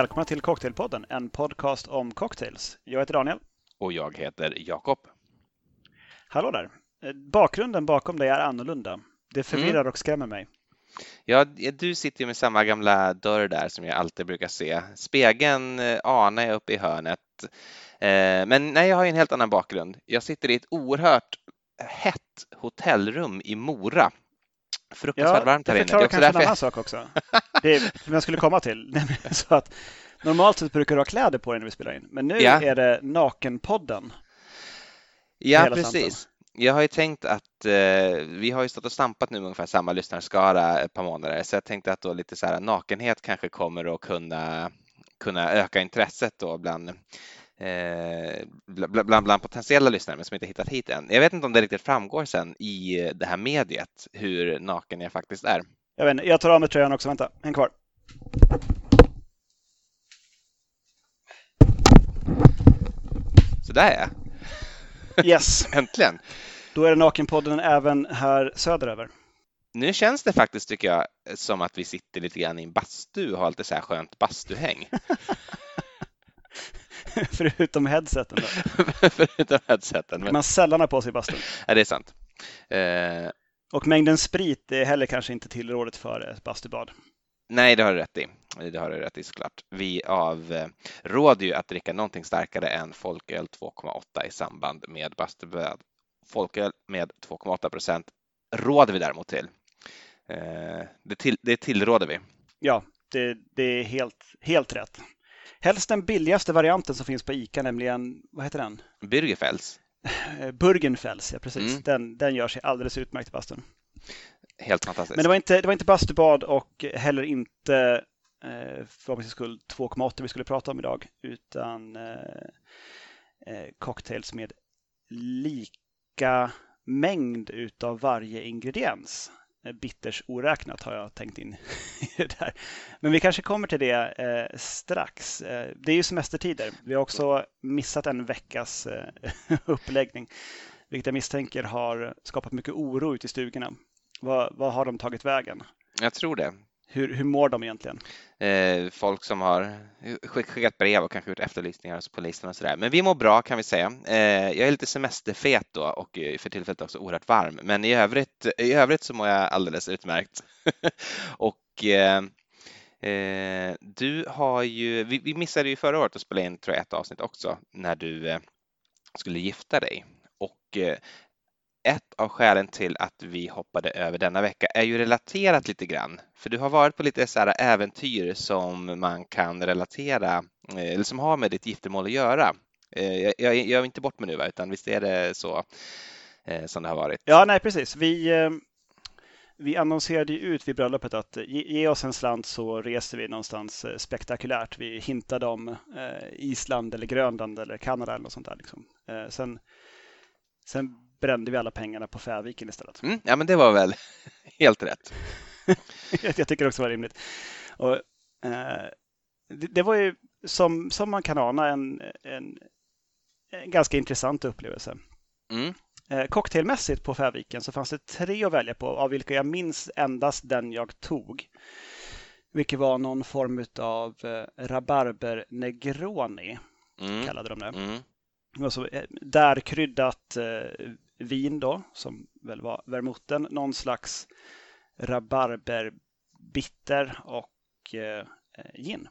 Välkomna till Cocktailpodden, en podcast om cocktails. Jag heter Daniel. Och jag heter Jakob. Hallå där. Eh, bakgrunden bakom dig är annorlunda. Det förvirrar mm. och skrämmer mig. Ja, du sitter ju med samma gamla dörr där som jag alltid brukar se. Spegeln eh, anar jag uppe i hörnet. Eh, men nej, jag har en helt annan bakgrund. Jag sitter i ett oerhört hett hotellrum i Mora. Fruktansvärt ja, varmt här inne. Det förklarar kanske en annan sak också. Det är, som jag skulle komma till. så att normalt sett brukar du ha kläder på dig när vi spelar in, men nu ja. är det Nakenpodden. Ja, precis. Samtal. Jag har ju tänkt att eh, vi har ju stått och stampat nu med ungefär samma lyssnarskara ett par månader, så jag tänkte att då lite så här nakenhet kanske kommer att kunna, kunna öka intresset då bland eh, bland, bland, bland potentiella lyssnare men som inte hittat hit än. Jag vet inte om det riktigt framgår sen i det här mediet hur naken jag faktiskt är. Jag, vet inte, jag tar av mig tröjan också, vänta, häng kvar. Så där ja. Yes. Äntligen. Då är det Nakenpodden även här söderöver. Nu känns det faktiskt, tycker jag, som att vi sitter lite grann i en bastu och har lite så här skönt bastuhäng. Förutom headseten? Förutom headseten. Men... Man sällan har på sig i bastun. Ja, det är sant. Eh... Och mängden sprit är heller kanske inte tillrådet för ett bastubad. Nej, det har du rätt i. Det har du rätt i såklart. Vi avråder ju att dricka någonting starkare än folköl 2,8 i samband med bastubad. Folköl med 2,8 procent råder vi däremot till. Eh, det, till, det tillråder vi. Ja, det, det, är helt, helt rätt. Helst den billigaste varianten som finns på ICA, nämligen, vad heter den? Bürgerfels. Burgenfels, ja precis. Mm. Den, den gör sig alldeles utmärkt i bastun. Helt fantastiskt. Men det var inte, det var inte bastubad och heller inte eh, för skull 2,8 vi skulle prata om idag, utan eh, eh, cocktails med lika mängd utav varje ingrediens. Eh, bitters oräknat har jag tänkt in i det där. Men vi kanske kommer till det eh, strax. Eh, det är ju semestertider. Vi har också missat en veckas eh, uppläggning, vilket jag misstänker har skapat mycket oro ute i stugorna. Vad, vad har de tagit vägen? Jag tror det. Hur, hur mår de egentligen? Eh, folk som har skickat brev och kanske gjort efterlysningar hos polisen och sådär. Men vi mår bra kan vi säga. Eh, jag är lite semesterfet då och eh, för tillfället också oerhört varm. Men i övrigt, i övrigt så mår jag alldeles utmärkt. och eh, eh, du har ju, vi, vi, missade ju förra året att spela in tror jag ett avsnitt också när du eh, skulle gifta dig. Och eh, ett av skälen till att vi hoppade över denna vecka är ju relaterat lite grann. För du har varit på lite så äventyr som man kan relatera, eh, eller som har med ditt giftermål att göra. Eh, jag, jag, jag är inte bort mig nu, utan visst är det så eh, som det har varit? Ja, nej precis. Vi, vi annonserade ut vid bröllopet att ge, ge oss en slant så reser vi någonstans spektakulärt. Vi hintade om Island eller Grönland eller Kanada eller något sånt där. Liksom. Sen, sen brände vi alla pengarna på Färviken istället. Mm, ja, men det var väl helt rätt. jag tycker också det var rimligt. Och, eh, det, det, var ju som, som man kan ana en, en, en ganska intressant upplevelse. Mm. Eh, cocktailmässigt på Färviken så fanns det tre att välja på av vilka jag minns endast den jag tog. Vilket var någon form av eh, rabarber negroni, mm. kallade de det. Mm. Alltså, där kryddat eh, vin då, som väl var vermouthen, någon slags rabarberbitter och eh, gin.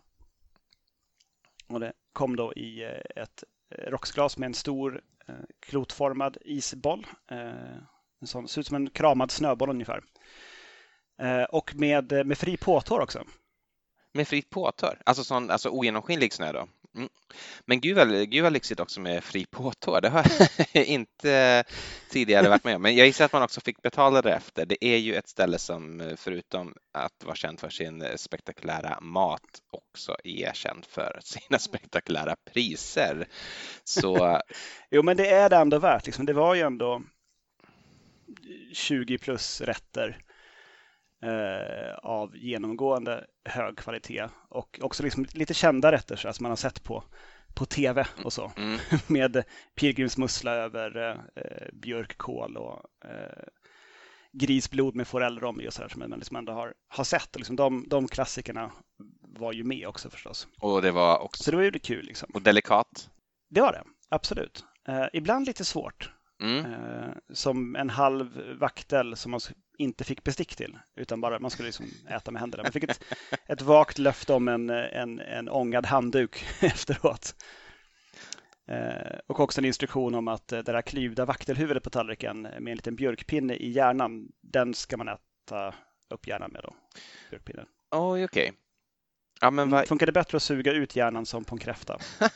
Och det kom då i eh, ett rocksglas med en stor eh, klotformad isboll. Eh, en sån, ser ut som en kramad snöboll ungefär. Eh, och med, eh, med fri påtår också. Med fritt påtör? Alltså, sån, alltså ogenomskinlig snö då? Mm. Men gud vad, gud vad lyxigt också med fri påtår. Det har jag inte tidigare varit med om. Men jag gissar att man också fick betala det efter. Det är ju ett ställe som förutom att vara känt för sin spektakulära mat också är känt för sina spektakulära priser. Så... jo, men det är det ändå värt. Liksom. Det var ju ändå 20 plus rätter eh, av genomgående hög kvalitet och också liksom lite kända rätter så som man har sett på, på tv och så. Mm. Med pilgrimsmussla över eh, björkkål och eh, grisblod med forellrom och sådär som man liksom ändå har, har sett. Och liksom de, de klassikerna var ju med också förstås. Och det var också... Så det var ju kul liksom. Och delikat? Det var det, absolut. Eh, ibland lite svårt. Mm. Eh, som en halv vaktel som man inte fick bestick till, utan bara man skulle liksom äta med händerna. Man fick ett, ett vagt löfte om en, en, en ångad handduk efteråt. Eh, och också en instruktion om att det där klyvda vaktelhuvudet på tallriken med en liten björkpinne i hjärnan, den ska man äta upp hjärnan med då. Björkpinnen. Oj, okej. Okay. Ja, men vad... Funkar det bättre att suga ut hjärnan som på en kräfta? eh,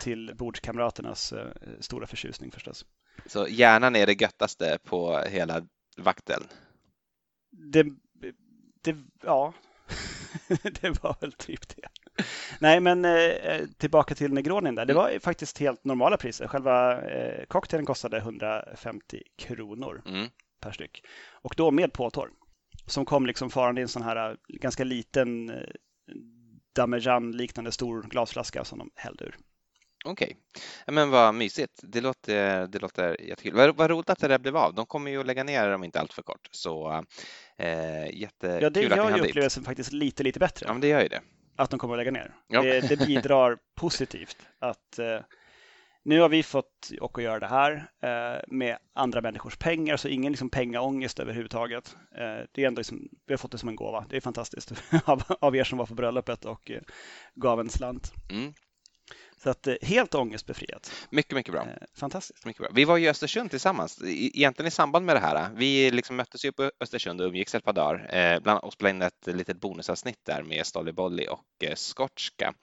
till bordskamraternas eh, stora förtjusning förstås. Så hjärnan är det göttaste på hela vakteln? Det, det, ja, det var väl typ det. Nej, men eh, tillbaka till Negronin där. Det var faktiskt helt normala priser. Själva eh, cocktailen kostade 150 kronor mm. per styck. Och då med påtår. Som kom liksom farande i en sån här ganska liten eh, Damejean-liknande stor glasflaska som de hällde ur. Okej, men vad mysigt. Det låter, det låter jättekul. Vad, vad roligt att det där blev av. De kommer ju att lägga ner om inte allt för kort. Så eh, jättekul Ja, det gör ju upplevelsen faktiskt lite, lite bättre. Ja, men det gör ju det. Att de kommer att lägga ner. Ja. Det, det bidrar positivt att eh, nu har vi fått och att göra det här eh, med andra människors pengar, så ingen liksom pengaångest överhuvudtaget. Eh, det är ändå liksom, vi har fått det som en gåva. Det är fantastiskt av, av er som var på bröllopet och eh, gav en slant. Mm. Så att eh, helt ångestbefriat. Mycket, mycket bra. Eh, fantastiskt. Mycket bra. Vi var i Östersund tillsammans, egentligen i samband med det här. Vi liksom möttes ju på Östersund och umgicks ett par dagar eh, bland, och spelade in ett litet bonusavsnitt där med Stolly Bolly och skotska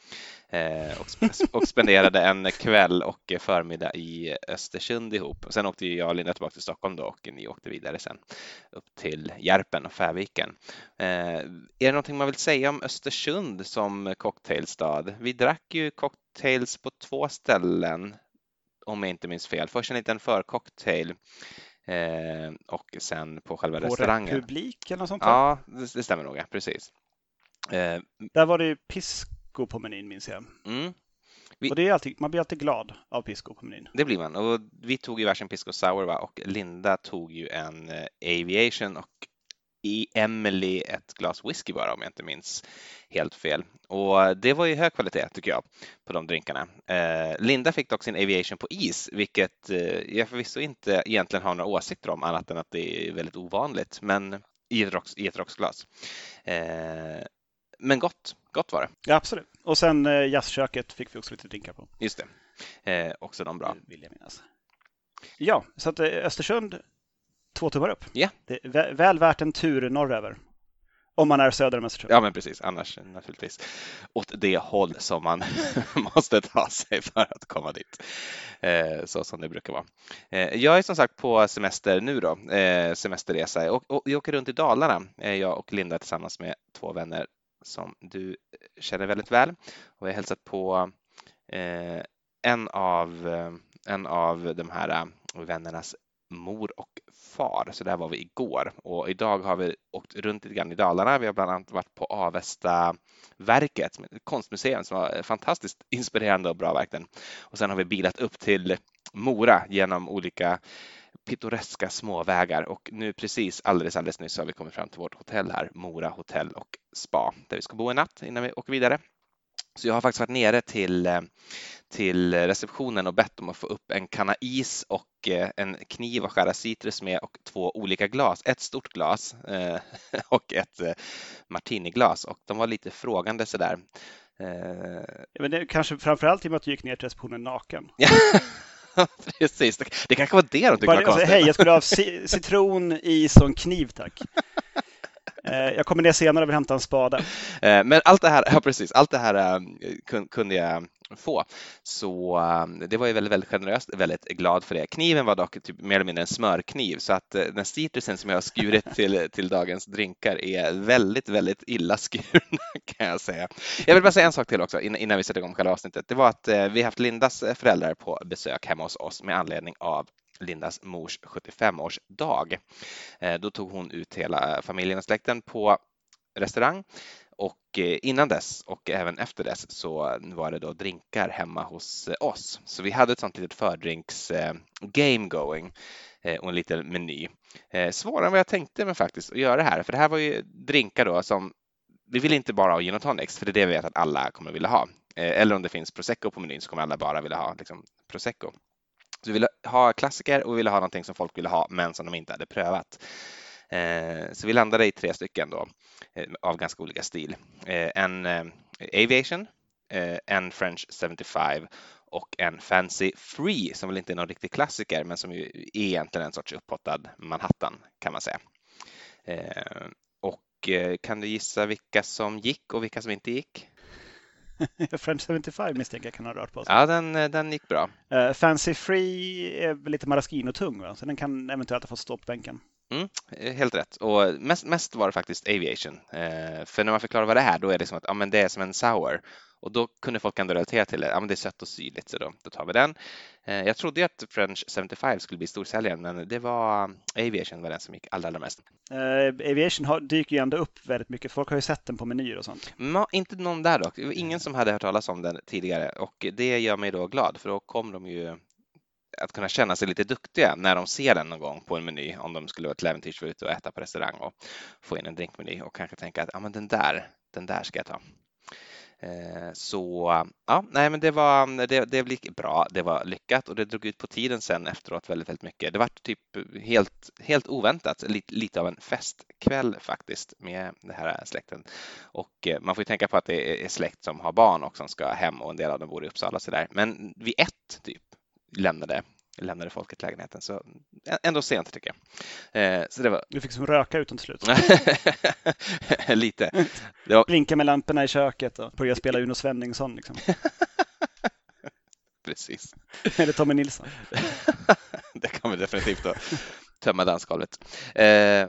och, och spenderade en kväll och förmiddag i Östersund ihop. Sen åkte jag och Linda tillbaka till Stockholm då och ni åkte vidare sen upp till Järpen och Färviken. Är det någonting man vill säga om Östersund som cocktailstad? Vi drack ju cocktail cocktails på två ställen om jag inte minns fel. Först en liten förcocktail eh, och sen på själva på restaurangen. På eller något sånt? Ja, det, det stämmer nog, ja, precis. Eh, Där var det ju pisco på menyn minns jag. Mm. Vi... Och det är alltid, man blir alltid glad av pisco på menyn. Det blir man. Och vi tog ju varsin pisco sour va? och Linda tog ju en eh, aviation och i Emily ett glas whisky bara om jag inte minns helt fel. Och det var ju hög kvalitet tycker jag på de drinkarna. Eh, Linda fick dock sin aviation på is, vilket eh, jag förvisso inte egentligen har några åsikter om annat än att det är väldigt ovanligt, men i ett, rocks, i ett rocksglas. Eh, men gott, gott var det. Ja, absolut. Och sen eh, jazzköket fick vi också lite drinkar på. Just det, eh, också de bra. Vill jag minnas. Ja, så att eh, Östersund två tummar upp. Ja. Det är väl värt en tur norröver. Om man är söder om Östersund. Ja, men precis. Annars naturligtvis åt det håll som man måste ta sig för att komma dit. Eh, så som det brukar vara. Eh, jag är som sagt på semester nu då, eh, semesterresa och, och jag åker runt i Dalarna, jag och Linda tillsammans med två vänner som du känner väldigt väl. Och jag har hälsat på en av, en av de här vännernas mor och far. Så där var vi igår och idag har vi åkt runt lite grann i Dalarna. Vi har bland annat varit på Avesta verket, ett konstmuseum som var fantastiskt inspirerande och bra verkligen. Och sen har vi bilat upp till Mora genom olika pittoreska småvägar och nu precis alldeles alldeles nyss har vi kommit fram till vårt hotell här, Mora hotell och spa där vi ska bo en natt innan vi åker vidare. Så jag har faktiskt varit nere till, eh, till receptionen och bett om att få upp en kanna is och eh, en kniv att skära citrus med och två olika glas. Ett stort glas eh, och ett martiniglas och de var lite frågande sådär. Ja, men det, kanske framförallt i och med att du gick ner till receptionen naken. Precis, det kanske var det de tyckte var konstigt. Hej, jag skulle ha citron, is och en kniv tack. Eh, jag kommer ner senare och vill hämta en spade. Eh, men allt det här, ja precis, allt det här eh, kunde jag få. Så det var ju väldigt, väldigt generöst, väldigt glad för det. Kniven var dock typ mer eller mindre en smörkniv så att den citrusen som jag har skurit till, till dagens drinkar är väldigt, väldigt illa skurna kan jag säga. Jag vill bara säga en sak till också innan vi sätter igång själva avsnittet. Det var att vi haft Lindas föräldrar på besök hemma hos oss med anledning av Lindas mors 75-årsdag. Eh, då tog hon ut hela familjen och släkten på restaurang och eh, innan dess och även efter dess så var det då drinkar hemma hos eh, oss. Så vi hade ett sånt litet fördrinks game going och en liten meny. Svårare än vad jag tänkte mig faktiskt att göra det här, för det här var ju drinkar då som vi vill inte bara ha gin och tonics, för det är det vi vet att alla kommer att vilja ha. Eller om det finns prosecco på menyn så kommer alla bara vilja ha liksom, prosecco. Så vi ville ha klassiker och vi ville ha någonting som folk ville ha men som de inte hade prövat. Eh, så vi landade i tre stycken då eh, av ganska olika stil. Eh, en eh, Aviation, eh, en French 75 och en Fancy Free som väl inte är någon riktig klassiker men som ju är egentligen en sorts upphottad Manhattan kan man säga. Och kan du gissa vilka som gick och vilka som inte gick? French 75 misstänker jag kan ha rört på sig. Ja, den, den gick bra. Uh, Fancy Free är lite maraschino-tung, va? så den kan eventuellt ha fått stå på bänken. Mm, helt rätt. Och mest, mest var det faktiskt Aviation. Uh, för när man förklarar vad det är, då är det som att ja, men det är som en sour. Och då kunde folk ändå relatera till det. Ja, men det är sött och syrligt, så då, då tar vi den. Eh, jag trodde att French 75 skulle bli storsäljaren, men det var Aviation var den som gick allra, allra mest. Uh, Aviation har, dyker ju ändå upp väldigt mycket. Folk har ju sett den på menyer och sånt. Ma, inte någon där dock. Det var ingen som hade hört talas om den tidigare och det gör mig då glad, för då kommer de ju att kunna känna sig lite duktiga när de ser den någon gång på en meny om de skulle vara till äventyrs ute och äta på restaurang och få in en drinkmeny och kanske tänka att ja, men den där, den där ska jag ta. Eh, så ja, nej, men det var, det, det blev bra, det var lyckat och det drog ut på tiden sen efteråt väldigt, väldigt mycket. Det var typ helt, helt oväntat, lite, lite av en festkväll faktiskt med den här släkten. Och eh, man får ju tänka på att det är släkt som har barn och som ska hem och en del av dem bor i Uppsala så där. Men vid ett typ lämnade lämnade folket lägenheten. Så ändå sent tycker jag. Eh, så det var... Du fick som röka utan till slut. Lite. Var... Blinka med lamporna i köket och börja spela Uno Svenningsson. Liksom. Precis. Eller Tommy Nilsson. det kan vi definitivt då. Tömma dansgolvet. Eh,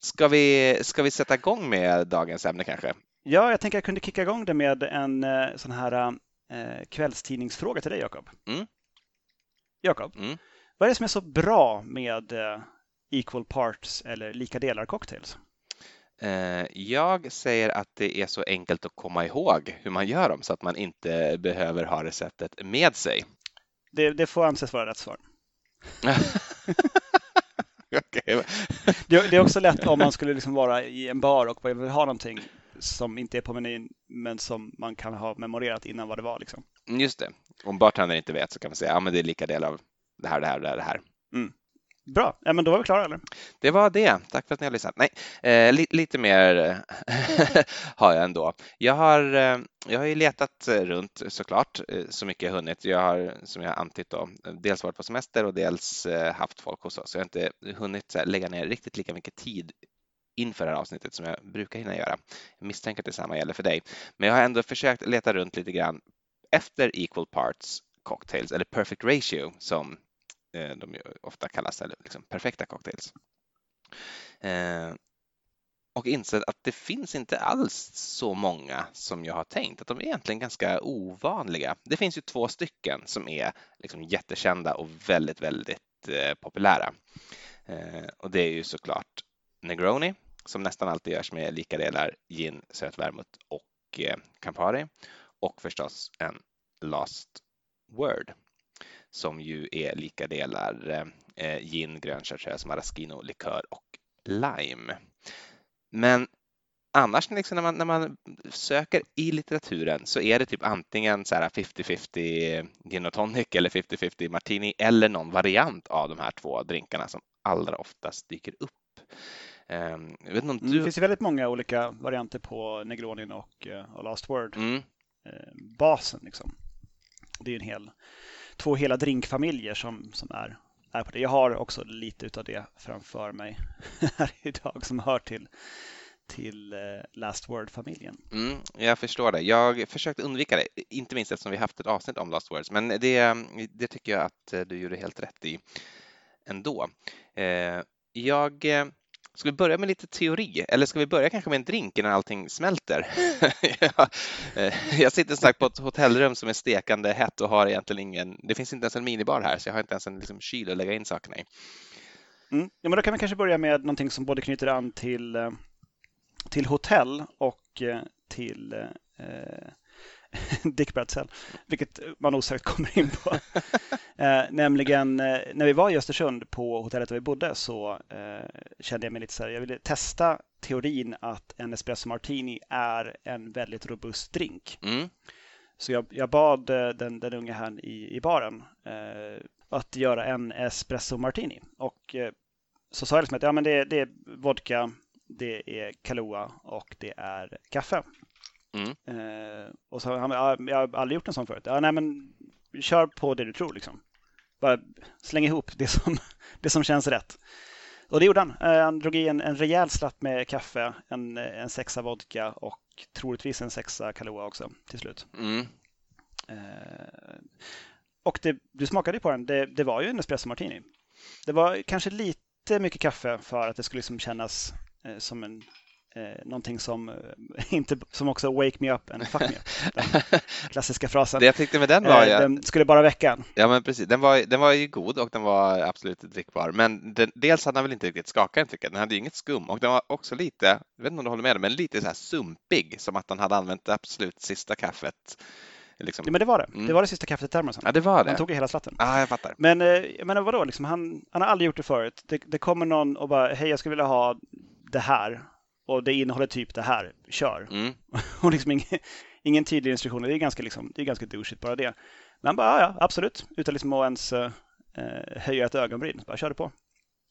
ska, vi, ska vi sätta igång med dagens ämne kanske? Ja, jag tänker jag kunde kicka igång det med en eh, sån här eh, kvällstidningsfråga till dig, Jakob. Mm. Jakob, mm. vad är det som är så bra med eh, equal parts eller lika delar cocktails? Eh, jag säger att det är så enkelt att komma ihåg hur man gör dem så att man inte behöver ha receptet med sig. Det, det får anses vara rätt svar. okay. det, det, är också lätt om man skulle liksom vara i en bar och vill ha någonting som inte är på menyn men som man kan ha memorerat innan vad det var. Liksom. Just det. Om bartendern inte vet så kan man säga att ja, det är lika del av det här, det här, det här. Det här. Mm. Bra, ja, men då var vi klara eller? Det var det. Tack för att ni har lyssnat. Nej, eh, li lite mer eh, har jag ändå. Jag har, eh, jag har ju letat runt såklart eh, så mycket jag hunnit. Jag har, som jag antytt, då, dels varit på semester och dels eh, haft folk hos oss. Så jag har inte hunnit här, lägga ner riktigt lika mycket tid inför det här avsnittet som jag brukar hinna göra. Jag misstänker att detsamma gäller för dig. Men jag har ändå försökt leta runt lite grann efter equal parts cocktails eller perfect ratio som eh, de ofta kallas, eller liksom perfekta cocktails. Eh, och insett att det finns inte alls så många som jag har tänkt, att de är egentligen ganska ovanliga. Det finns ju två stycken som är liksom jättekända och väldigt, väldigt eh, populära. Eh, och det är ju såklart Negroni som nästan alltid görs med lika delar gin, söt vermouth och eh, Campari och förstås en Last Word som ju är lika delar eh, gin, grön chartreuse, maraschino, likör och lime. Men annars liksom när, man, när man söker i litteraturen så är det typ antingen så här 50-50 gin och tonic eller 50-50 martini eller någon variant av de här två drinkarna som allra oftast dyker upp. Um, du... Det finns ju väldigt många olika varianter på Negronin och, uh, och Last Word. Mm. Eh, basen liksom det är en hel, två hela drinkfamiljer som, som är, är på det. Jag har också lite av det framför mig här idag som hör till till eh, Last Word-familjen. Mm, jag förstår det. Jag försökte undvika det, inte minst eftersom vi haft ett avsnitt om Last Words, men det, det tycker jag att eh, du gjorde helt rätt i ändå. Jag Ska vi börja med lite teori eller ska vi börja kanske med en drink innan allting smälter? Eh, jag sitter som sagt på ett hotellrum som är stekande hett och har egentligen ingen, det finns inte ens en minibar här så jag har inte ens en liksom, kyl att lägga in sakerna i. Mm. Ja, men då kan vi kanske börja med någonting som både knyter an till, eh, till hotell och eh, till eh, Dick Bradsell, vilket man osökt kommer in på. eh, nämligen eh, när vi var i Östersund på hotellet där vi bodde så eh, kände jag mig lite så här, jag ville testa teorin att en espresso martini är en väldigt robust drink. Mm. Så jag, jag bad eh, den, den unge herrn i, i baren eh, att göra en espresso martini. Och eh, så sa jag liksom att ja, men det, det är vodka, det är Kahlua och det är kaffe. Mm. Eh, och så han, ja, jag har aldrig gjort en sån förut. Ja, nej, men kör på det du tror liksom. Bara släng ihop det som, det som känns rätt. Och det gjorde han. Eh, han drog i en, en rejäl slatt med kaffe, en, en sexa vodka och troligtvis en sexa Kahlua också till slut. Mm. Eh, och det, du smakade på den. Det, det var ju en espresso martini. Det var kanske lite mycket kaffe för att det skulle liksom kännas eh, som en eh, någonting som, eh, inte, som också wake me up and fuck me up. Den klassiska frasen. Det jag tyckte med den var Eh, ju, Den skulle bara väcka en. ja men precis, den var, den var ju god och den var absolut drickbar. Men den, dels hade den väl inte riktigt skakat den tycker jag. Den hade ju inget skum och den var också lite, jag vet inte om du håller med, men lite så här sumpig som att den hade använt det absolut sista kaffet. Liksom. Ja, men det var det. Mm. Det var det sista kaffet i termosen. Ja, det var Han det. tog ju hela slatten. Ja, jag fattar. Men eh, jag menar vadå, liksom, han, han har aldrig gjort det förut. Det, det kommer någon och bara, hej jag skulle vilja ha det här. Och det innehåller typ det här, kör. Mm. Och liksom ingen, ingen tydlig instruktion. Det är ganska, liksom, det är ganska douchigt bara det. Men han bara, ja, ja absolut. Utan liksom att ens eh, höja ett ögonbryn. Bara körde på.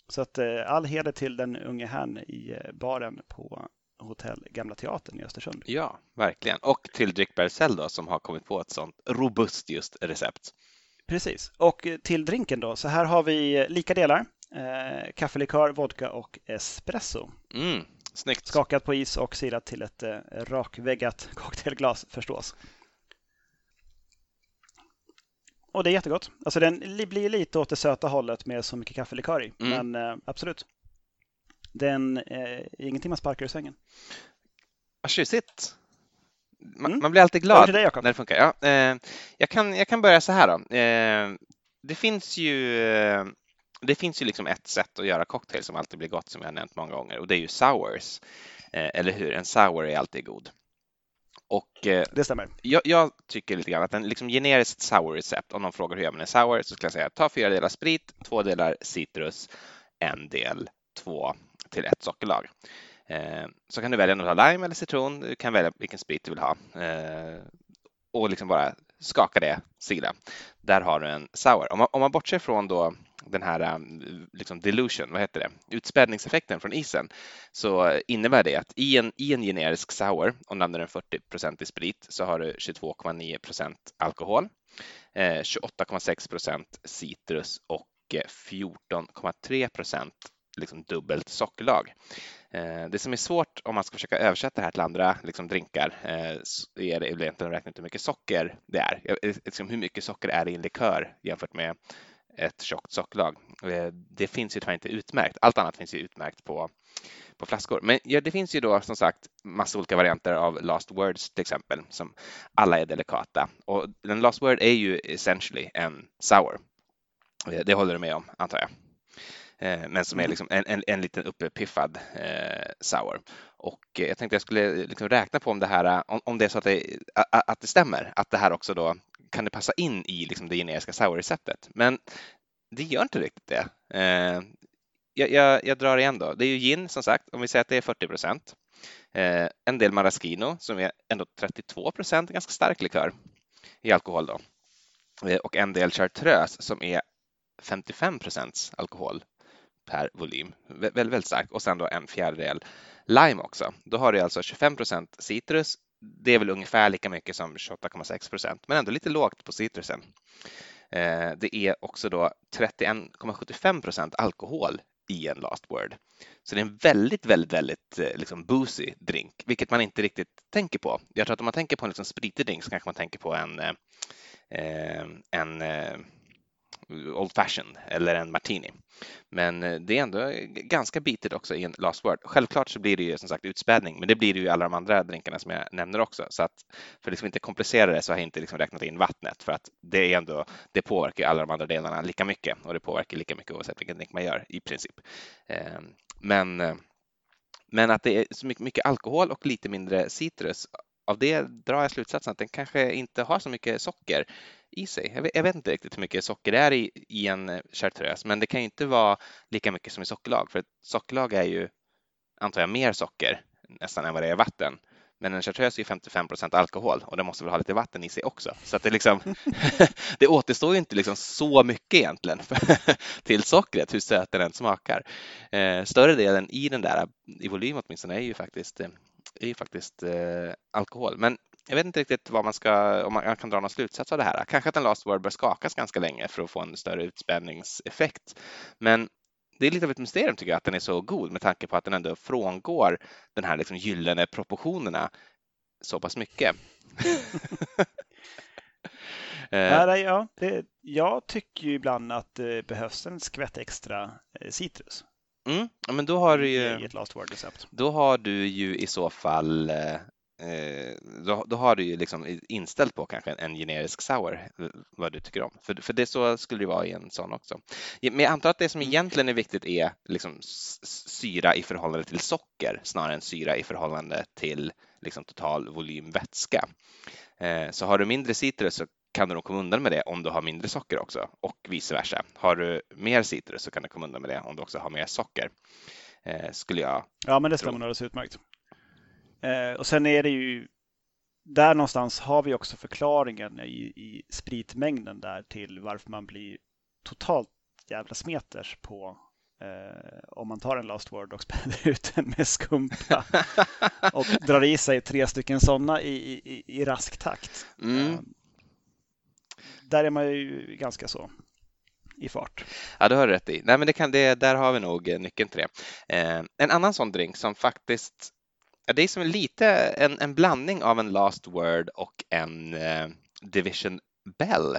Så att eh, all heder till den unge herrn i eh, baren på hotell Gamla Teatern i Östersund. Ja, verkligen. Och till Drick Bercell då som har kommit på ett sånt robust just recept. Precis. Och eh, till drinken då, så här har vi eh, lika delar. Eh, kaffelikör, vodka och espresso. Mm, snyggt. Skakat på is och silat till ett eh, rakväggat cocktailglas förstås. Och det är jättegott. Alltså den li- blir lite åt det söta hållet med så mycket kaffelikör i. Mm. Men eh, absolut. Den eh, är ingenting man sparkar ur sängen. Vad tjusigt. Man, Mm. man blir alltid glad Jakob. när det funkar. Ja, eh, jag, kan, jag kan börja så här då. Eh, det finns ju eh, det finns ju liksom ett sätt att göra cocktail som alltid blir gott som jag har nämnt många gånger och det är ju sours. Eh, eller hur? En sour är alltid god. Och eh, Det stämmer. jag, jag tycker lite grann att en liksom generiskt sour-recept, om någon frågar hur gör man en sour, så skulle jag säga ta fyra delar sprit, två delar citrus, en del två till ett sockerlag. Eh, så kan du välja om du har lime eller citron, du kan välja vilken sprit du vill ha eh, och liksom bara skaka det, sila. Där har du en sour. Om man, om man bortser från då den här eh, liksom delusion, vad heter det, utspädningseffekten från isen, så innebär det att i en, i en generisk sour, om du använder en 40 i sprit, så har du 22,9 procent alkohol, eh, 28,6 procent citrus och eh, 14,3 procent liksom dubbelt sockerlag. Det som är svårt om man ska försöka översätta det här till andra liksom drinkar så är det egentligen att räkna ut hur mycket socker det är. Liksom hur mycket socker är det i en likör jämfört med ett tjockt sockerlag. Eh, det finns ju tyvärr inte utmärkt. Allt annat finns ju utmärkt på, på flaskor. Men ja, det finns ju då som sagt massa olika varianter av last words till exempel som alla är delikata. Och en last word är ju essentially en sour. Eh, det håller du med om antar jag men som är Mm. liksom en, en, en liten uppiffad eh, sour. Och eh, jag tänkte jag skulle liksom räkna på om det här, om, om det är så att det, att det stämmer, att det här också då kan det passa in i liksom det generiska sour-receptet. Men det gör inte riktigt det. Eh, jag, jag, jag drar igen då. Det är ju gin som sagt, om vi säger att det är 40 procent. Eh, en del maraschino som är ändå 32 procent, ganska stark likör i alkohol då. Eh, och en del chartreuse som är 55 procents alkohol per volym. Vä- Väldigt, väldigt stark. Och sen då en fjärdedel lime också. Då har du alltså 25 procent citrus. Det är väl ungefär lika mycket som 28,6 procent, men ändå lite lågt på citrusen. Eh, Det är också då 31,75 procent alkohol i en last word. Så det är en väldigt, väldigt, väldigt eh, liksom boozy drink, vilket man inte riktigt tänker på. Jag tror att om man tänker på en liksom spritig drink så kanske man tänker på en, eh, eh, en eh, Old Fashion eller en Martini. Men eh, det är ändå ganska bitigt också i en last word. Självklart så blir det ju som sagt utspädning, men det blir det ju i alla de andra drinkarna som jag nämner också. Så att för att liksom inte komplicera det så har jag inte liksom räknat in vattnet för att det är ändå, det påverkar alla de andra delarna lika mycket och det påverkar lika mycket oavsett vilken drink man gör i princip. Eh, men, eh, men att det är så mycket, mycket alkohol och lite mindre citrus av det drar jag slutsatsen att den kanske inte har så mycket socker i sig. Jag vet, jag vet inte riktigt hur mycket socker det är i, i en chartreuse, men det kan ju inte vara lika mycket som i sockerlag, för sockerlag är ju, antar jag, mer socker nästan än vad det är vatten. Men en chartreuse är 55 procent alkohol och den måste väl ha lite vatten i sig också. Så att det, liksom, det återstår ju inte liksom så mycket egentligen till sockret, hur söt den än smakar. Eh, större delen i den där, i volym åtminstone, är ju faktiskt, är ju faktiskt eh, alkohol. Men jag vet inte riktigt vad man ska, om man kan dra någon slutsats av det här. Kanske att en last word bör skakas ganska länge för att få en större utspänningseffekt. Men det är lite av ett mysterium tycker jag att den är så god med tanke på att den ändå frångår den här liksom gyllene proportionerna så pass mycket. Nej, ja, det, jag tycker ju ibland att det behövs en skvätt extra eh, citrus. Mm, men då har du ju. Då har du ju i så fall Eh, då, då, har du ju liksom inställt på kanske en generisk sour, vad du tycker om. För, för det så skulle det vara i en sån också. Men jag antar att det som mm. egentligen är viktigt är liksom syra i förhållande till socker snarare än syra i förhållande till liksom total volym vätska. Eh, så har du mindre citrus så kan du nog komma undan med det om du har mindre socker också och vice versa. Har du mer citrus så kan du komma undan med det om du också har mer socker. Eh, skulle jag Ja, men det stämmer alldeles utmärkt. Eh, och sen är det ju där någonstans har vi också förklaringen i, i spritmängden där till varför man blir totalt jävla smeters på eh, om man tar en last word och späder ut den med skumpa och drar i sig tre stycken sådana i, i, i rask takt. Mm. Eh, där är man ju ganska så i fart. Ja, det har du rätt i. Nej, men det kan, det, där har vi nog nyckeln till det. Eh, en annan sån drink som faktiskt det är som lite en, en blandning av en Last Word och en eh, Division Bell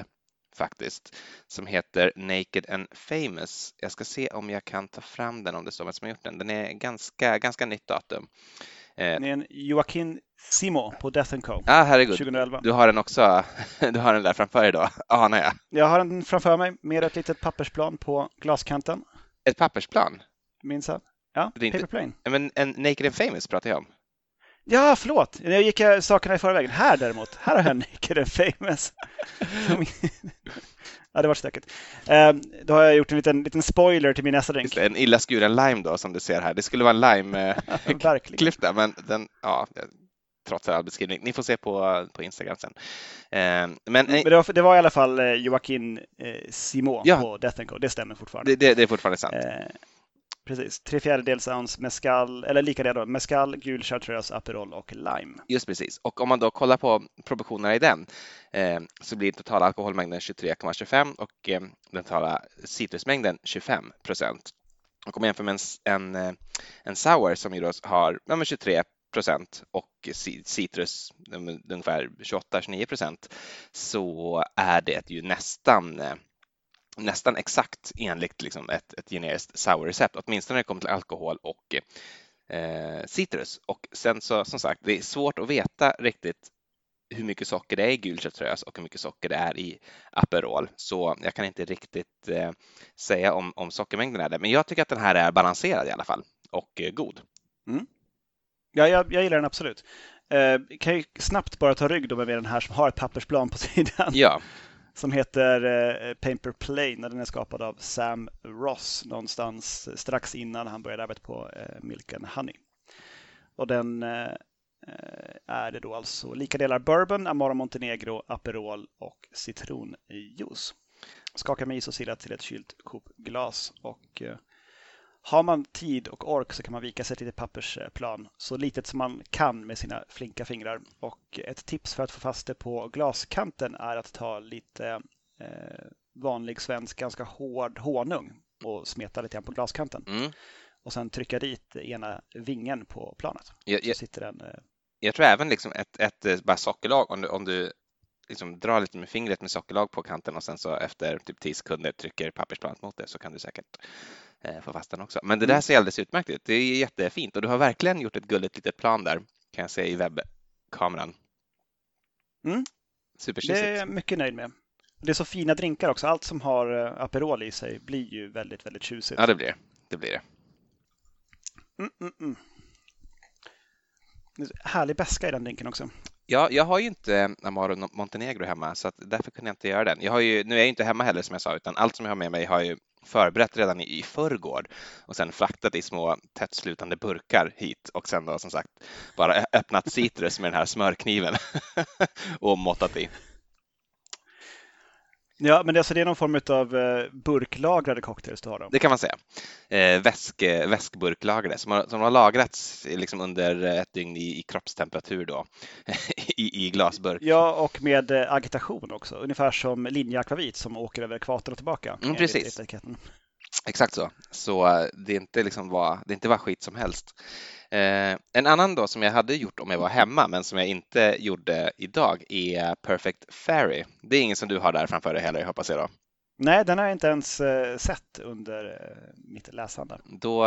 faktiskt, som heter Naked and Famous. Jag ska se om jag kan ta fram den om det står vem som har gjort den. Den är ganska, ganska nytt datum. Eh, det är en Joaquin Simo på Death Co. Ah, herregud. 2011. Du har den också, du har den där framför dig då, anar jag. Jag har den framför mig med ett litet pappersplan på glaskanten. Ett pappersplan? Minns jag. Ja, Paperplane. Men en Naked and Famous pratar jag om. Ja, förlåt. Nu gick jag sakerna i förväg. Här däremot, här har jag Naked and Famous. ja, det var stökigt. Um, då har jag gjort en liten, liten spoiler till min nästa drink. En illa skuren lime då, som du ser här. Det skulle vara en lime-klyfta, men den, ja, trots all beskrivning. Ni får se på, på Instagram sen. Eh, men, men det, var, det, var, i alla fall eh, Joaquin eh, Simon ja, på Death Co. Det stämmer fortfarande. Det, det, det är fortfarande sant. Eh, Precis, tre fjärdedels ounce mescal, eller lika det då, mescal, gul chartreuse, Aperol och lime. Just precis, och om man då kollar på proportionerna i den eh, så blir totala alkoholmängden 23,25 och eh, den totala citrusmängden 25 procent. Och om man jämför med en, en, eh, en sour som ju då har ja, 23 procent och citrus ungefär 28-29 procent så är det ju nästan eh, nästan exakt enligt liksom ett, ett generiskt sour-recept, åtminstone när det kommer till alkohol och eh, citrus. Och sen så som sagt, det är svårt att veta riktigt hur mycket socker det är i gul och hur mycket socker det är i Aperol. Så jag kan inte riktigt eh, säga om, om sockermängden är det. Men jag tycker att den här är balanserad i alla fall och eh, god. Mm. Ja, jag, jag, gillar den absolut. Eh, kan ju snabbt bara ta rygg då med den här som har ett pappersplan på sidan. Ja, som heter eh, Paper Plane. Den är skapad av Sam Ross någonstans strax innan han började arbeta på eh, Milk and Honey. Och den eh, eh är det då alltså lika delar bourbon, Amaro Montenegro, Aperol och citronjuice. Skaka med is och silla till ett kylt kopglas och eh, har man tid och ork så kan man vika sig ett litet pappersplan så litet som man kan med sina flinka fingrar. Och ett tips för att få fast det på glaskanten är att ta lite eh, vanlig svensk, ganska hård honung och smeta lite grann på glaskanten. Mm. Och sen trycka dit ena vingen på planet. Jag, jag, sitter den, eh... jag tror även liksom ett, ett, ett bara sockerlag, om du, om du liksom drar lite med fingret med sockerlag på kanten och sen så efter typ 10 sekunder trycker pappersplanet mot det så kan du säkert Eh, få fast den också. Men det där mm. ser alldeles utmärkt ut. Det är jättefint och du har verkligen gjort ett gulligt litet plan där kan jag se i webbkameran. Mm. Det är jag mycket nöjd med. Det är så fina drinkar också. Allt som har eh, Aperol i sig blir ju väldigt, väldigt tjusigt. Ja, det blir det. blir det. Mm, mm, mm. Härlig beska i den drinken också. Ja, jag har ju inte Amaro Montenegro hemma så att därför kunde jag inte göra den. Jag har ju, nu är jag inte hemma heller som jag sa utan allt som jag har med mig har jag förberett redan i förrgår och sen fraktat i små tättslutande burkar hit och sen då som sagt bara öppnat citrus med den här smörkniven och måttat i. Ja, men det, alltså, det är någon form av eh, burklagrade cocktails du har då? Det kan man säga. Eh, väsk, väskburklagrade som har, som har lagrats liksom under ett dygn i, i kroppstemperatur då i, i glasburk. Ja, och med eh, agitation också, ungefär som linjeakvavit som åker över ekvatorn och tillbaka. Mm, precis. Exakt så. Så eh, det är inte liksom vad, det är inte vad skit som helst. Eh, en annan då som jag hade gjort om jag var hemma men som jag inte gjorde idag är Perfect Fairy. Det är ingen som du har där framför dig heller hoppas jag då? Nej, den har jag inte ens eh, sett under eh, mitt läsande. Då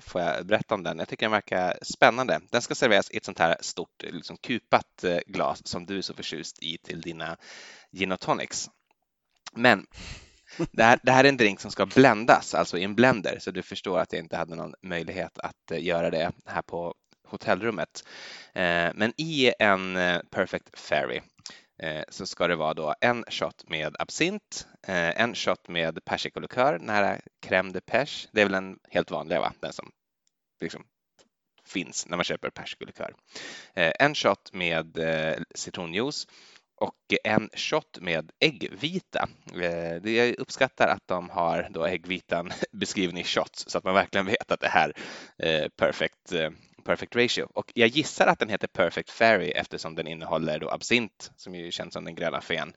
får jag berätta om den. Jag tycker den verkar spännande. Den ska serveras i ett sånt här stort liksom kupat glas som du är så förtjust i till dina gin och tonics. Men det här, det här, är en drink som ska bländas, alltså i en blender, så du förstår att jag inte hade någon möjlighet att eh, göra det här på hotellrummet. Eh, men i en eh, Perfect Fairy eh, så ska det vara då en shot med absint, en shot med persikolikör, nära crème de pêche. Det är väl den helt vanliga, va? den som liksom finns när man köper persikolikör. En shot med citronjuice och en shot med äggvita. Eh, jag uppskattar att de har då äggvitan beskriven i shots så att man verkligen vet att det här är perfect, eh, perfect ratio. Och jag gissar att den heter Perfect Fairy eftersom den innehåller då absint som ju känns som den gröna fen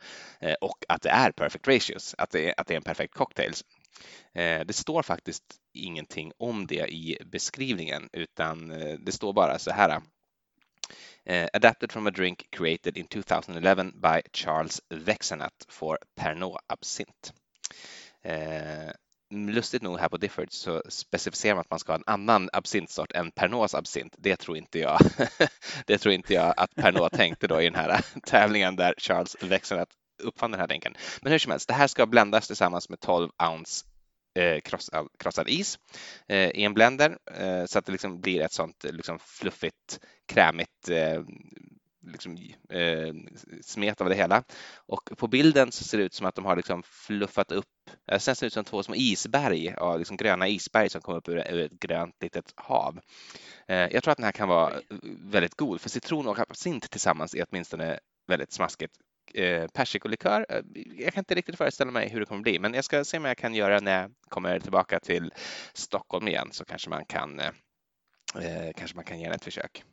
och att det är perfect ratios, att det är, att det är en perfekt cocktail. Det står faktiskt ingenting om det i beskrivningen utan det står bara så här Eh, adapted from a drink created in 2011 by Charles Vexenat for Pernod Absint. Uh, eh, lustigt nog här på Difford så specificerar man att man ska ha en annan absintsort än Pernods absint. Det tror inte jag. det tror inte jag att Pernod tänkte då i den här tävlingen där Charles Vexenat uppfann den här drinken. Men hur som helst, det här ska bländas tillsammans med 12 ounce krossad, krossad is eh, i en blender eh, så att det liksom blir ett sånt liksom fluffigt, krämigt eh, liksom, eh, smet av det hela. Och på bilden så ser det ut som att de har liksom fluffat upp, det ser ut som två små isberg, ja, liksom gröna isberg som kommer upp ur, ur ett grönt litet hav. Eh, jag tror att den här kan vara väldigt god, för citron och absint tillsammans är åtminstone väldigt smaskigt eh, persikolikör. Eh, jag kan inte riktigt föreställa mig hur det kommer bli, men jag ska se om jag kan göra när jag kommer tillbaka till Stockholm igen så kanske man kan, eh, eh kanske man kan ge den ett försök.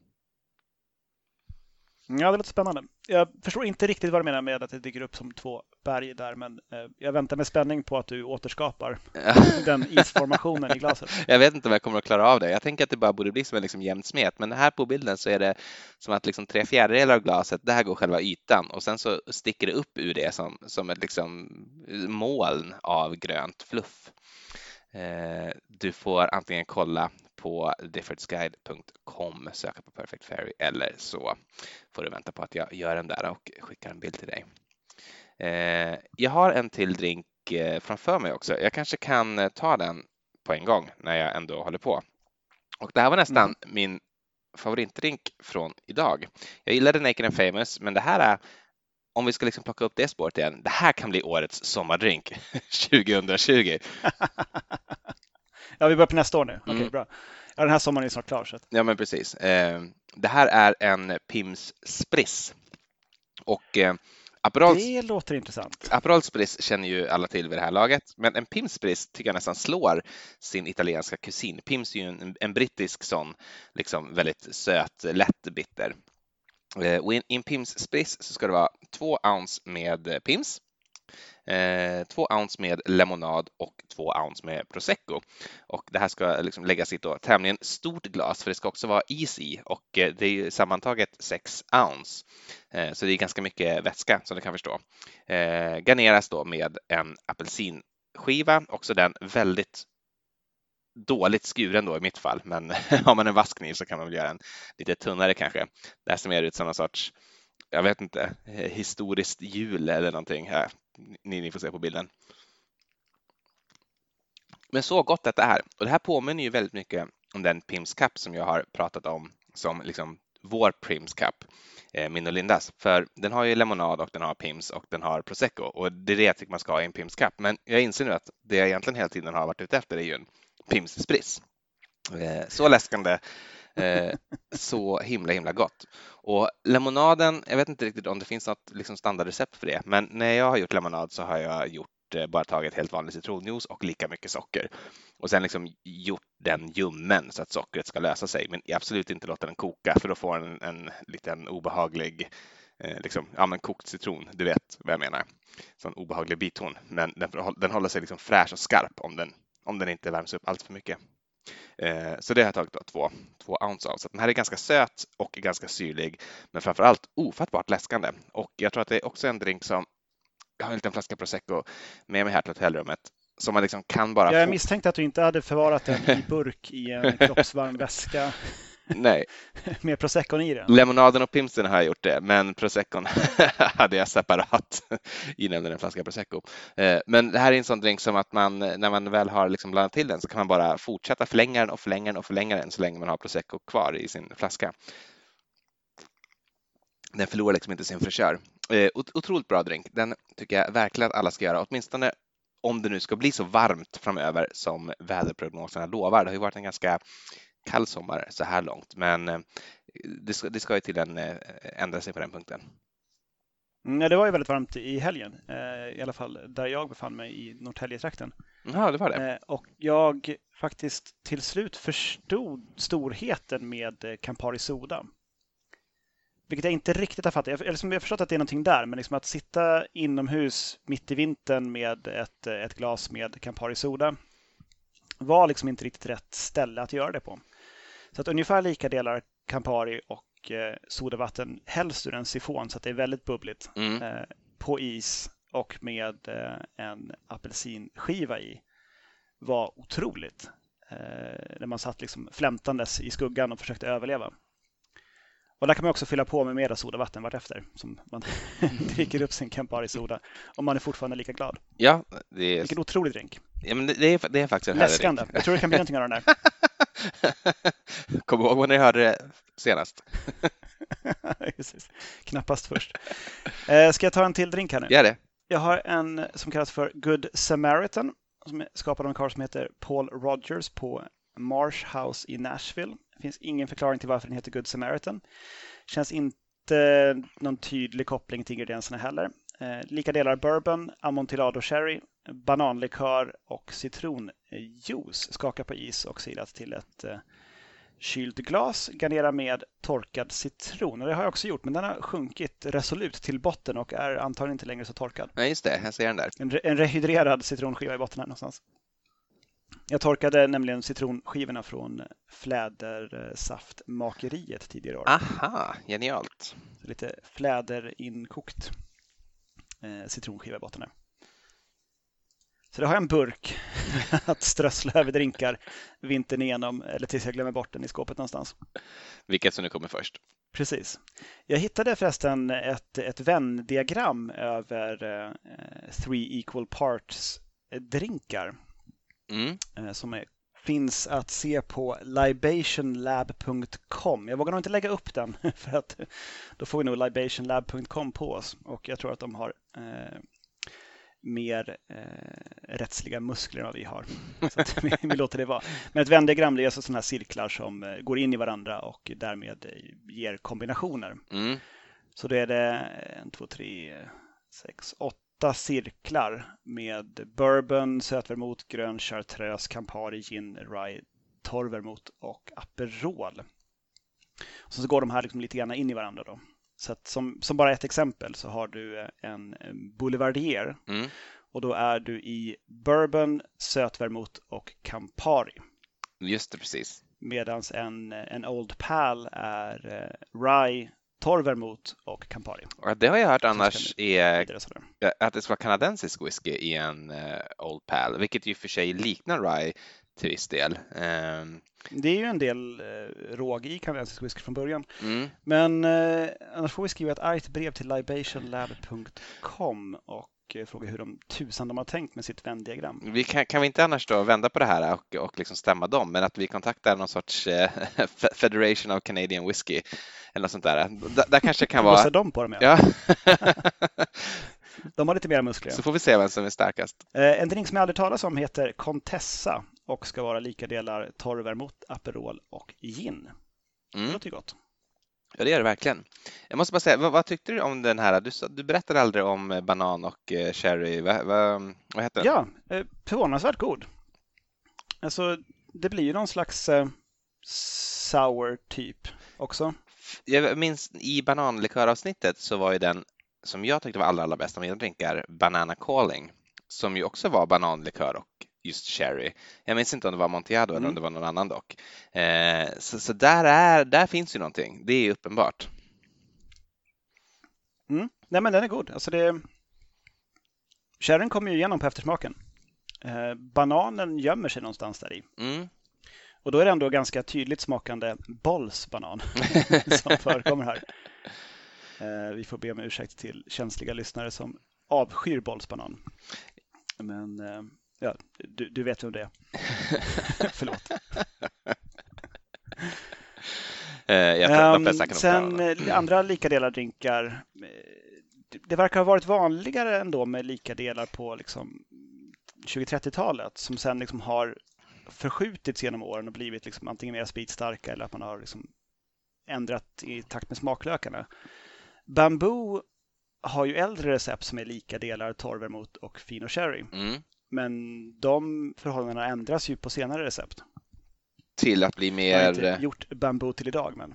Ja, det låter spännande. Jag förstår inte riktigt vad du menar med att det dyker upp som två berg där, men eh, jag väntar med spänning på att du återskapar den isformationen i glaset. Jag vet inte om jag kommer att klara av det. Jag tänker att det bara borde bli som en liksom jämnt smet, men här på bilden så är det som att liksom tre fjärdedelar av glaset, där går själva ytan och sen så sticker det upp ur det som, som ett liksom moln av grönt fluff. Eh, du får antingen kolla på differentsguide.com, söka på Perfect Fairy eller så får du vänta på att jag gör den där och skickar en bild till dig. Eh, jag har en till drink eh, framför mig också. Jag kanske kan ta den på en gång när jag ändå håller på. Och det här var nästan mm. min favoritdrink från idag. Jag gillade Naked and Famous, men det här är om vi ska liksom plocka upp det spåret igen, det här kan bli årets sommardrink 2020. ja, vi börjar på nästa år nu. Okej, mm. bra. Ja, den här sommaren är snart klar. Så. Ja, men precis. Eh, det här är en Pims Spriss. Och eh, Aperol, det låter intressant. Aperol Spritz känner ju alla till vid det här laget, men en Pims Spritz tycker jag nästan slår sin italienska kusin. Pims är ju en, en brittisk sån, liksom väldigt söt, lätt bitter. Eh, och i en Pims Spritz så ska det vara två ounce med Pims, eh, Eh, två ounce med lemonad och två ounce med prosecco. Och det här ska liksom läggas i ett tämligen stort glas för det ska också vara is i och eh, det är sammantaget 6 ounce. Eh, så det är ganska mycket vätska som du kan förstå. Garneras då med en apelsinskiva, också den väldigt dåligt skuren då i mitt fall, men har man en vass kniv så kan man väl göra en lite tunnare kanske. Det här ser mer ut som någon sorts, jag vet inte, historiskt hjul eller någonting. Här. Ni, ni får se på bilden. Men så gott detta är. Och det här påminner ju väldigt mycket om den Pims Cup som jag har pratat om som liksom vår Prims Cup, eh, min och Lindas, för den har ju lemonad och den har Pims och den har prosecco och det är det jag tycker man ska ha i en Pims Cup. Men jag inser nu att det jag egentligen hela tiden har varit ute efter är ju en Pims Spritz. Eh, så läskande Eh, så himla himla gott. Och lemonaden, jag vet inte riktigt om det finns något liksom standardrecept för det, men när jag har gjort lemonad så har jag gjort eh, bara tagit helt vanlig citronjuice och lika mycket socker och sen liksom gjort den ljummen så att sockret ska lösa sig, men absolut inte låta den koka för då får den en, en liten obehaglig eh, liksom, ja men kokt citron, du vet vad jag menar. Sån obehaglig biton, men den, den håller sig liksom fräsch och skarp om den, om den inte värms upp allt för mycket. Eh, så det har jag tagit då två, två ounce av. Så den här är ganska söt och ganska syrlig, men framför allt ofattbart läskande. Och jag tror att det är också en drink som jag har en liten flaska prosecco med mig här till hotellrummet som man liksom kan bara. Jag misstänkte att du inte hade förvarat den i burk i en kroppsvarm väska. Nej. Med proseccon i den? Lemonaden och pimsten har jag gjort det, men proseccon hade jag separat i nämligen en flaska prosecco. Eh, men det här är en sån drink som att man när man väl har liksom blandat till den så kan man bara fortsätta förlänga den och förlänga den och förlänga den så länge man har prosecco kvar i sin flaska. Den förlorar liksom inte sin fräschör. Eh, otroligt bra drink. Den tycker jag verkligen att alla ska göra, åtminstone om det nu ska bli så varmt framöver som väderprognoserna lovar. Det har ju varit en ganska kall sommar så här långt, men eh, det ska, det ska ju tydligen eh, ändra sig på den punkten. Mm, ja, det var ju väldigt varmt i helgen, eh, i alla fall där jag befann mig i Norrtäljetrakten. Ja, det var det. Och jag faktiskt till slut förstod storheten med Campari Soda. Vilket jag inte riktigt har fattat. Jag, liksom, jag har förstått att det är någonting där, men liksom att sitta inomhus mitt i vintern med ett, ett glas med Campari Soda var liksom inte riktigt rätt ställe att göra det på. Så att ungefär lika delar Campari och eh, sodavatten, helst ur en sifon så att det är väldigt bubbligt, mm. eh, på is och med eh, en apelsinskiva i var otroligt. Eh, när man satt liksom flämtandes i skuggan och försökte överleva. Och där kan man också fylla på med mera sodavatten vartefter som man dricker upp sin Campari soda och man är fortfarande lika glad. Ja, det är... Vilken otrolig drink. Ja, men det, är, det är faktiskt en Läskande. Jag tror det kan bli någonting av den där. Kom ihåg när ni hörde det senast. Knappast först. Eh, ska jag ta en till drink här nu? Gör det. Jag har en som kallas för Good Samaritan som är skapad av en karl som heter Paul Rogers på Marsh House i Nashville. Det finns ingen förklaring till varför den heter Good Samaritan. Känns inte någon tydlig koppling till ingredienserna heller. Eh, lika delar bourbon, amontillado sherry, bananlikör och citronjuice. Skaka på is och silat till ett eh, kylt glas. Garnera med torkad citron. Och det har jag också gjort, men den har sjunkit resolut till botten och är antagligen inte längre så torkad. Nej, just det. Jag ser den där. En, re en rehydrerad citronskiva i botten här någonstans. Jag torkade nämligen citronskivorna från flädersaftmakeriet tidigare år. Aha, genialt. Så lite fläderinkokt eh, citronskiva i botten här. Så då har jag en burk att strössla över drinkar vintern igenom eller tills jag glömmer bort den i skåpet någonstans. Vilket som nu kommer först? Precis. Jag hittade förresten ett, ett vändiagram över eh, Three Equal Parts drinkar mm. Eh, som är, finns att se på libationlab.com. Jag vågar nog inte lägga upp den för att då får vi nog libationlab.com på oss och jag tror att de har eh, mer eh, rättsliga muskler än vad vi har. Så att vi, vi låter det vara. Men ett vändiagram är alltså sådana här cirklar som eh, går in i varandra och därmed ger kombinationer. Mm. Så då är det en, två, tre, sex, åtta cirklar med bourbon, sötvermouth, grön chartreuse, Campari, gin, rye, torrvermouth och Aperol. Och så går de här liksom lite grann in i varandra. Då. Så som, som, bara ett exempel så har du en, en Boulevardier mm. och då är du i bourbon, sötvermouth och Campari. Just det, precis. Medan en, en Old Pal är eh, Rye, torr vermouth och Campari. Och det har jag hört annars är att det ska vara kanadensisk whisky i en uh, Old Pal, vilket ju för sig liknar Rye till viss del. Um... Det är ju en del uh, råg i kanadensisk whisky från början. Mm. Men uh, annars får vi skriva ett argt brev till libationlab.com och och fråga hur de tusan de har tänkt med sitt vändiagram. Vi kan, kan vi inte annars då vända på det här och, och liksom stämma dem, men att vi kontaktar någon sorts eh, Federation of Canadian Whiskey eller något sånt där. D där kanske kan vara... dem på dem, ja. de har lite mer muskler. Så får vi se vem som är starkast. Eh, en drink som jag aldrig talas om heter Contessa och ska vara lika delar torrvermouth, Aperol och gin. Mm. Det låter gott. Ja, det gör det verkligen. Jag måste bara säga, vad, vad tyckte du om den här? Du, du berättade aldrig om eh, banan och eh, cherry. Vad, vad, vad heter den? Ja, eh, förvånansvärt god. Alltså, det blir ju någon slags eh, sour typ också. Jag minns i bananliköravsnittet så var ju den som jag tyckte var allra, allra bäst av mina drinkar Banana Calling som ju också var bananlikör och just Cherry. Jag minns inte om det var Montiado mm. eller om det var någon annan dock. Eh, så, så där, är, där finns ju någonting, det är uppenbart. Mm. Nej men den är god. Alltså det... Sherryn kommer ju igenom på eftersmaken. Eh, bananen gömmer sig någonstans där i. Mm. Och då är det ändå ganska tydligt smakande bollsbanan som förekommer här. Eh, vi får be om ursäkt till känsliga lyssnare som avskyr bollsbanan. Men eh, Ja, du, du vet vem det är. Förlåt. Eh, jag um, sen eh, andra lika delar drinkar. Eh, det verkar ha varit vanligare ändå med lika delar på liksom 20-30-talet som sen liksom har förskjutits genom åren och blivit liksom antingen mer speedstarka eller att man har liksom ändrat i takt med smaklökarna. Bamboo har ju äldre recept som är lika delar torrvermouth och fino sherry. Mm. Men de förhållandena ändras ju på senare recept. Till att bli mer... Jag har inte gjort bambu till idag, men...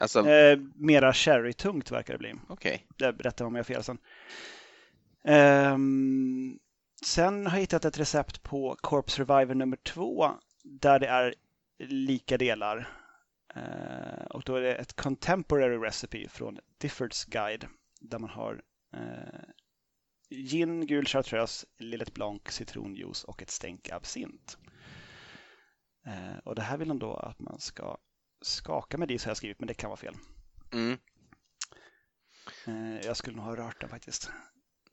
Alltså... Eh, mera sherry-tungt verkar det bli. Okej. Okay. Det berättar om jag har fel sen. Eh, sen har jag hittat ett recept på Corpse Survivor nummer två där det är lika delar. Eh, och då är det ett contemporary recipe från Diffords Guide där man har eh, gin, gul chartreuse, Lillet Blanc, citronjuice och ett stänk absint. Eh, och det här vill han då att man ska skaka med det, så har jag skrivit, men det kan vara fel. Mm. Eh, jag skulle nog ha rört den faktiskt.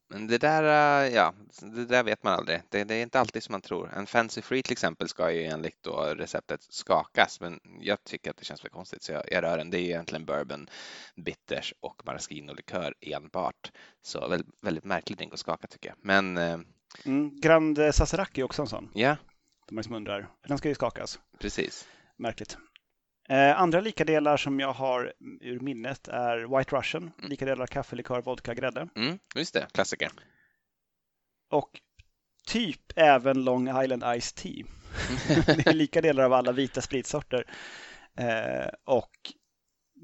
Men det där, eh, ja, det där vet man aldrig. Det, det, är inte alltid som man tror. En Fancy Free till exempel ska ju enligt då receptet skakas, men jag tycker att det känns för konstigt så jag, jag rör den. Det är egentligen bourbon, bitters och maraschino-likör enbart. Så väldigt, väldigt märklig drink att skaka tycker jag. Men... Eh, mm, Grand Sazerac är också en sån. Ja. De som undrar. Den ska ju skakas. Precis. Märkligt. Eh, andra likadelar som jag har ur minnet är White Russian, mm. likadelar kaffe, likör, vodka, grädde. Mm, just det, klassiker. Och typ även Long Island Ice Tea. det är lika delar av alla vita spritsorter. Eh, och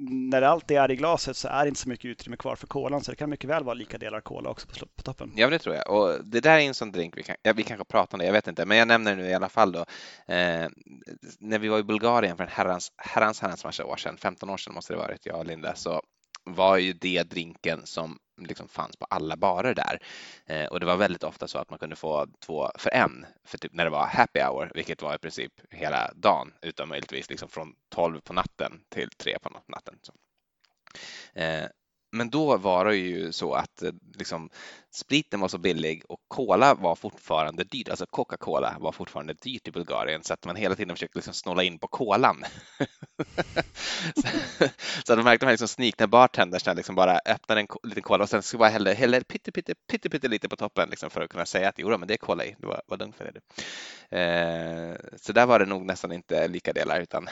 när allt är i glaset så är det inte så mycket utrymme kvar för kolan så det kan mycket väl vara lika delar kola också på, på toppen. Ja, det tror jag. Och det där är en sån drink, vi, kan, ja, vi kanske pratar om det, jag vet inte, men jag nämner det nu i alla fall då. Eh, när vi var i Bulgarien för en herrans, herrans, herrans massa år sedan, 15 år sedan måste det varit, jag och Linda, så var ju det drinken som liksom fanns på alla barer där. Eh, och det var väldigt ofta så att man kunde få två för en för typ när det var happy hour, vilket var i princip hela dagen, utan möjligtvis liksom från 12 på natten till 3 på natten. Så. Eh, men då var det ju så att eh, liksom, spriten var så billig och cola var fortfarande dyrt. Alltså Coca-Cola var fortfarande dyrt i Bulgarien så att man hela tiden försökte liksom snåla in på kolan. så, så att märkte de här liksom snikna bartendersna liksom bara öppnade en liten cola och sen så bara häller, häller pytte, pytte, pytte, pytte lite på toppen liksom för att kunna säga att jo, men det är cola i. Det var, var lugnt för det. Eh, så där var det nog nästan inte lika delar utan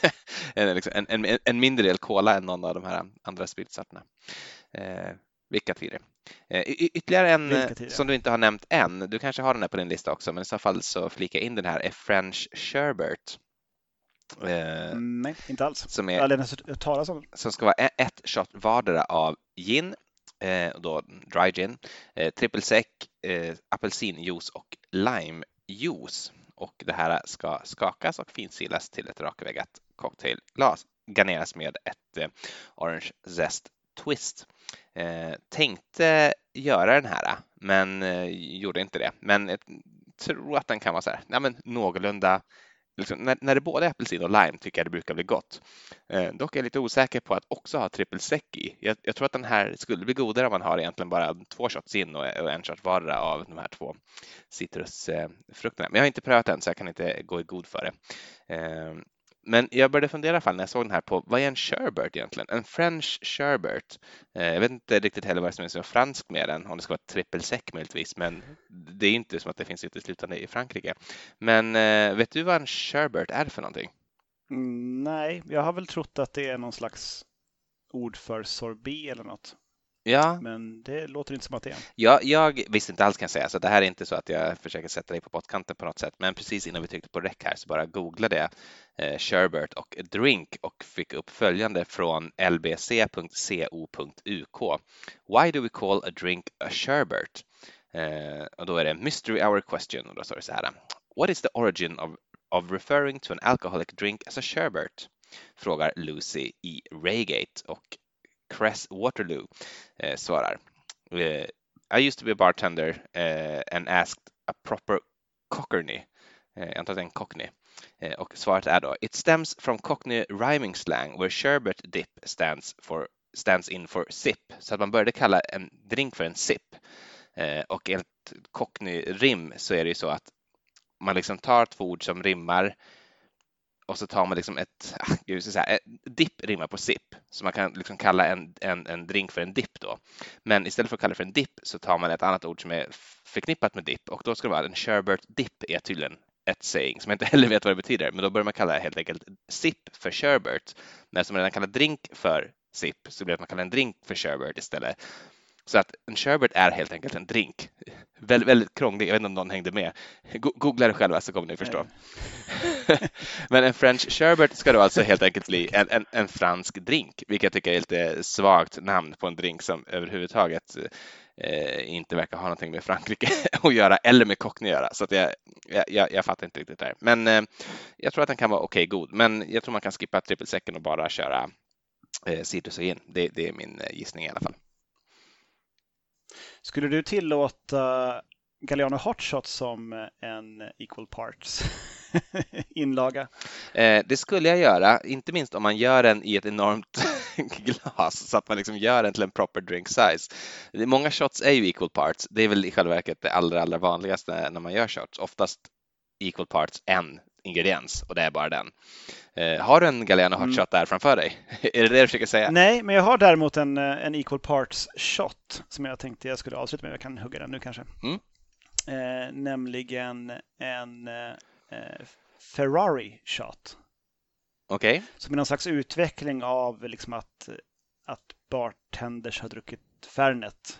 en, liksom, en, en, en mindre del cola än någon av de här andra spritsorterna. Eh, vilka tider. Eh, ytterligare en som du inte har nämnt än, du kanske har den här på din lista också, men i så fall så flika in den här, är French Sherbert. Eh, Nej, inte alls. Som, är, talas om. som ska vara e-, ett shot vardera av gin, eh, då dry gin, eh, trippelsec, eh, apelsinjuice och limejuice. Och det här ska skakas och finsilas till ett rakväggat cocktailglas. Garneras med ett eh, orange zest twist. Eh, tänkte göra den här, men eh, gjorde inte det. Men jag tror att den kan vara så här, ja, men någorlunda liksom, när, när det både är apelsin och lime tycker jag det brukar bli gott. Eh, dock är jag lite osäker på att också ha trippelsec i. Jag, jag, tror att den här skulle bli godare om man har egentligen bara två shots in och, och en shot vardera av de här två citrusfrukterna. Men jag har inte prövat den så jag kan inte gå i god för det. Eh, men jag började fundera i alla fall när jag såg den här på vad är en sherbet egentligen? En French sherbet. Eh, jag vet inte riktigt heller vad som är så franskt med den, om det ska vara trippelsec möjligtvis, men det är inte som att det finns uteslutande i Frankrike. Men eh, vet du vad en sherbet är för någonting? Mm, nej, jag har väl trott att det är någon slags ord för sorbet eller något. Ja. Men det låter inte som att det är. Ja, jag visste inte alls kan jag säga, så det här är inte så att jag försöker sätta dig på pottkanten på något sätt. Men precis innan vi tryckte på rec här så bara googlade jag eh, sherbet och drink och fick upp följande från lbc.co.uk. Why do we call a drink a sherbet? Eh, och då är det mystery hour question och då står det så här. What is the origin of, of referring to an alcoholic drink as a sherbet? Frågar Lucy E. Raygate och Cress Waterloo eh, svarar. Eh, I used to be a bartender eh, and asked a proper cockney. Eh, jag antar att det är en cockney. Eh, och svaret är då It stems from cockney rhyming slang where sherbet dip stands, for, stands in for sip. Så att man började kalla en drink för en sip. Eh, och enligt cockney-rim så är det ju så att man liksom tar två ord som rimmar och så tar man liksom ett, ah, jag ska säga, dipp rimmar på sipp, så man kan liksom kalla en, en, en drink för en dipp då. Men istället för att kalla det för en dipp så tar man ett annat ord som är förknippat med dipp och då ska det vara en Sherbert dipp är tydligen ett saying som jag inte heller vet vad det betyder, men då börjar man kalla det helt enkelt sipp för Sherbert. Men eftersom som redan kallar drink för sipp så blir det att man kallar en drink för Sherbert istället. Så att en sherbet är helt enkelt en drink. Vä väldigt krånglig, jag vet inte om någon hängde med. Googla det själva så kommer ni förstå. Men en French sherbet ska då alltså helt enkelt bli en, en, en, fransk drink, vilket jag tycker är lite svagt namn på en drink som överhuvudtaget eh, inte verkar ha någonting med Frankrike att göra eller med Cockney att göra. Så att jag, jag, jag fattar inte riktigt det här. Men eh, jag tror att den kan vara okej okay, god. Men jag tror man kan skippa trippelsäcken och bara köra eh, citrus och gin. Det, det är min eh, gissning i alla fall. Skulle du tillåta Galliano Hotshot som eh, en equal parts inlaga? Eh, det skulle jag göra, inte minst om man gör den i ett enormt glas så att man liksom gör den till en proper drink size. Många shots är ju equal parts. Det är väl i själva verket det allra, allra vanligaste när man gör shots. Oftast equal parts en ingrediens och det är bara den. Eh, har du en Galliano Hot mm. Shot där framför dig? är det det du försöker säga? Nej, men jag har däremot en, eh, en Equal Parts Shot som jag tänkte jag skulle avsluta med. Jag kan hugga den nu kanske. Mm. Eh, nämligen en eh, Ferrari Shot. Okej. Okay. Som är någon slags utveckling av liksom att, att bartenders har druckit Fernet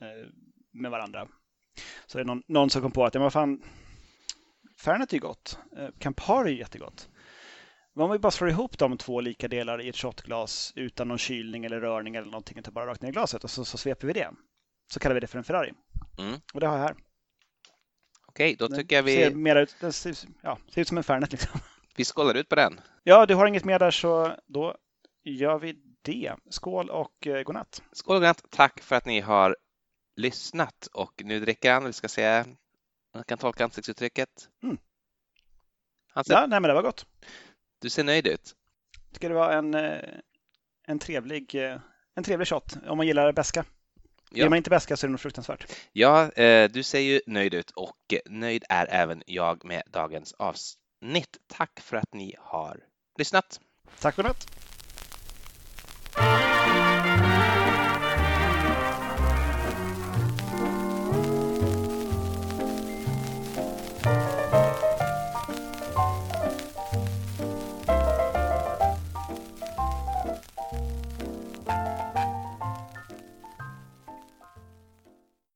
eh, med varandra. Så det är någon, någon som kom på att, ja men fan, Fernet är gott. Eh, Campari är jättegott. Men om vi bara slår ihop de två lika delar i ett shotglas utan någon kylning eller rörning eller någonting tar bara rakt ner i glaset och så, så sveper vi det. Så kallar vi det för en Ferrari. Mm. Och det har jag här. Okej, då tycker jag vi... Ser mer ut, det ser, ja, ser ut som en Fernet liksom. Vi skålar ut på den. Ja, du har inget mer där så då gör vi det. Skål och eh, godnatt. Skål och godnatt. Tack för att ni har lyssnat och nu dricker han. Vi ska se. Man kan tolka ansiktsuttrycket. Mm. Ser... Ja, nej, men det var gott. Du ser nöjd ut. Jag tycker det var en, eh, en, trevlig, eh, en trevlig shot om man gillar beska. Ja. Gillar man inte beska så är det nog fruktansvärt. Ja, eh, du ser ju nöjd ut och nöjd är även jag med dagens avsnitt. Tack för att ni har lyssnat. Tack för det.